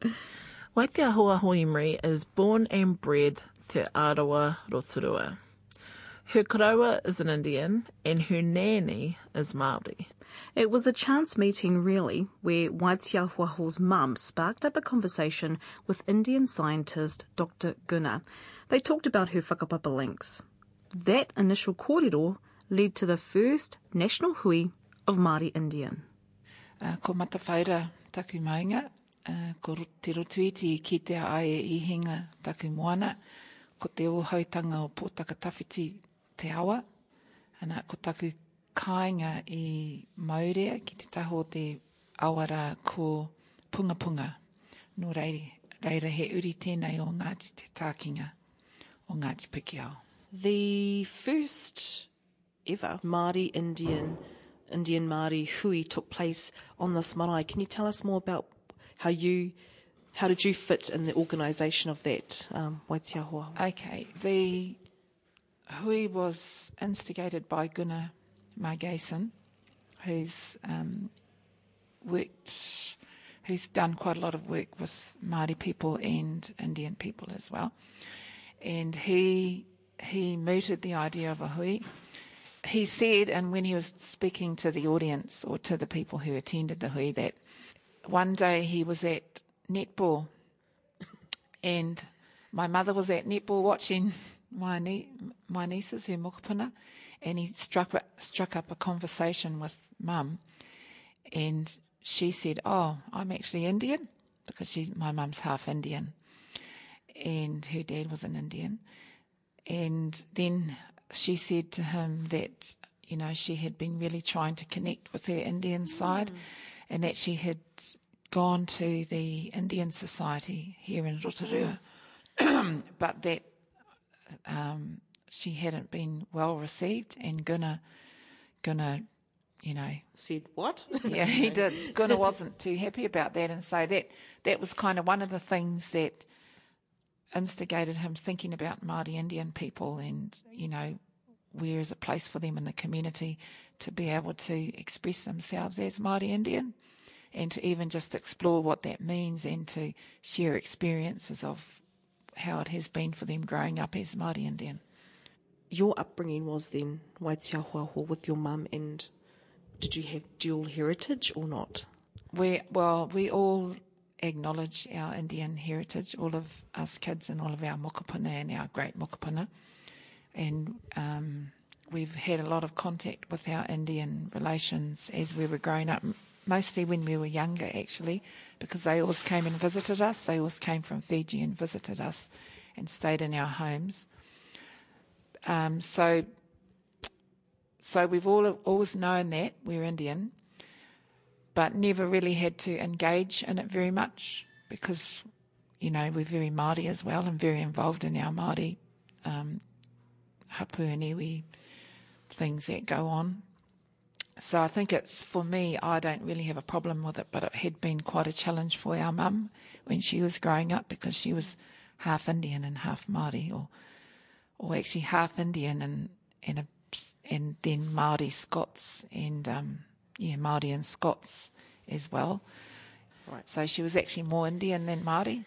Waitea Hoa Hoimri is born and bred Te Arawa Rotorua. Her karawa is an Indian and her nanny is Māori. It was a chance meeting, really, where Waitiahuaho's mum sparked up a conversation with Indian scientist Dr. Gunnar. They talked about her whakapapa links. That initial kōrero led to the first national hui of Māori Indian. Uh, ko matawhaira taku mainga, uh, ko te rotuiti ki te ae i hinga taku moana, ko te ohautanga o pōtaka tawhiti te awa, ana ko taku kāinga i Maurea ki te taho te awara ko punga punga. No reira, reira he uri tēnei o Ngāti te tākinga o Ngāti Pikiao. The first ever Māori Indian Indian Māori hui took place on this marae. Can you tell us more about how you how did you fit in the organisation of that um? Okay, the hui was instigated by Gunnar Margason, who's um, worked, who's done quite a lot of work with Māori people and Indian people as well, and he he mooted the idea of a hui. He said, and when he was speaking to the audience or to the people who attended the hui, that one day he was at netball, and my mother was at netball watching my nie- my nieces who mokopuna, and he struck struck up a conversation with mum, and she said, "Oh, I'm actually Indian because she's my mum's half Indian, and her dad was an Indian." And then she said to him that you know she had been really trying to connect with her Indian side, and that she had gone to the Indian Society here in Rotorua, but that um, she hadn't been well received, and Gunnar, Gunnar, you know, Said what? yeah, he did. Gunnar wasn't too happy about that, and so that that was kind of one of the things that instigated him thinking about Māori Indian people, and you know, where is a place for them in the community to be able to express themselves as Māori Indian, and to even just explore what that means, and to share experiences of how it has been for them growing up as Māori Indian. Your upbringing was then Waitiahoa with your mum, and did you have dual heritage or not? We well, we all acknowledge our Indian heritage, all of us kids and all of our mokopuna and our great mokopuna, and um, we've had a lot of contact with our Indian relations as we were growing up. Mostly when we were younger, actually, because they always came and visited us. They always came from Fiji and visited us, and stayed in our homes. Um, so, so we've all always known that we're Indian, but never really had to engage in it very much because, you know, we're very Māori as well and very involved in our Māori um, hapu and iwi things that go on. So I think it's for me, I don't really have a problem with it, but it had been quite a challenge for our mum when she was growing up because she was half Indian and half Māori, or or actually half Indian and and a, and then Māori Scots and um, yeah Māori and Scots as well. Right. So she was actually more Indian than Māori.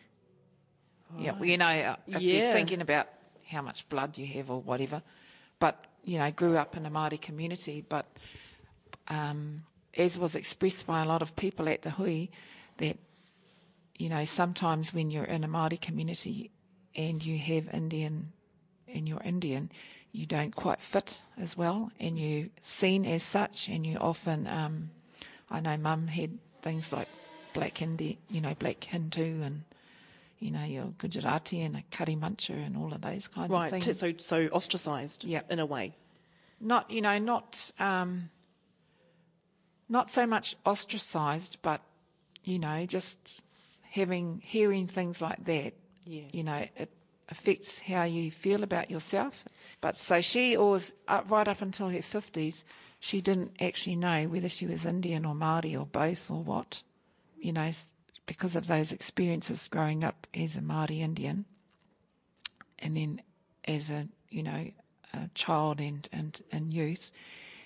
Yeah, well, you know, if Yeah. you're thinking about how much blood you have or whatever, but you know, grew up in a Māori community, but um, as was expressed by a lot of people at the hui, that you know sometimes when you're in a Māori community and you have Indian and you're Indian, you don't quite fit as well, and you're seen as such, and you often, um, I know Mum had things like black Hindi, you know, black Hindu, and you know your Gujarati and a curry muncher and all of those kinds of things t- so so ostracised. Yep. in a way. not you know not um, not so much ostracized, but you know just having hearing things like that. Yeah. You know it affects how you feel about yourself. But so she always up right up until her fifties, she didn't actually know whether she was Indian or Maori or both or what. You know, because of those experiences growing up as a Maori Indian and then as a you know a child and and, and youth,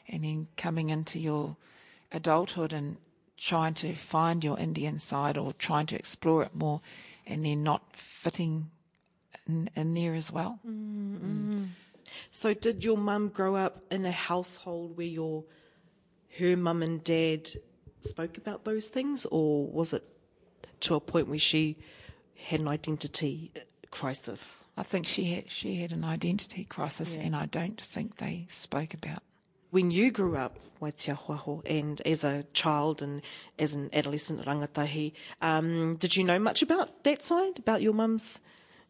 and then coming into your adulthood and trying to find your Indian side or trying to explore it more and then not fitting in, in there as well. Mm-hmm. So, did your mum grow up in a household where your her mum and dad spoke about those things, or was it to a point where she had an identity crisis? I think she had she had an identity crisis and I don't think they spoke about When you grew up, Waitiahoaho, and as a child and as an adolescent rangatahi, um, did you know much about that side, about your mum's,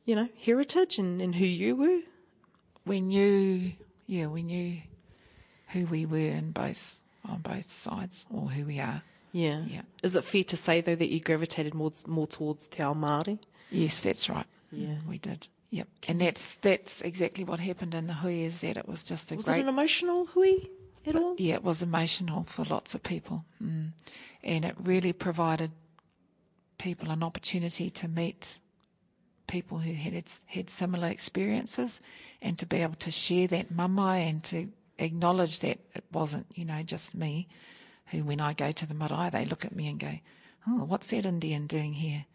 you know, heritage and, and who you were? we knew yeah, we knew who we were in both on both sides or who we are. Yeah. Yeah. Is it fair to say though that you gravitated more more towards Te Ao Māori? Yes, that's right. Yeah. Mm, we did. Yep. And that's that's exactly what happened in the hui is that it was just a Was great it an emotional hui at all? yeah, it was emotional for lots of people. Mm. And it really provided people an opportunity to meet people who had had similar experiences and to be able to share that mamai and to acknowledge that it wasn't, you know, just me who, when I go to the marae, they look at me and go, oh, what's that Indian doing here?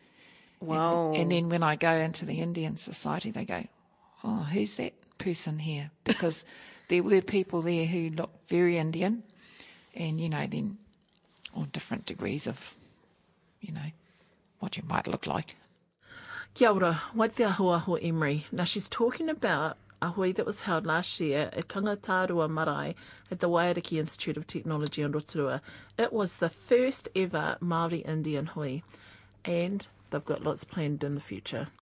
Wow. And then when I go into the Indian society, they go, oh, who's that person here? Because there were people there who looked very Indian and, you know, then, or different degrees of, you know, what you might look like. Kia ora, Waitiahoaho Emery. Now she's talking about a hui that was held last year at Tangatarua Marae at the Wairiki Institute of Technology in Rotorua. It was the first ever Māori Indian hui and they've got lots planned in the future.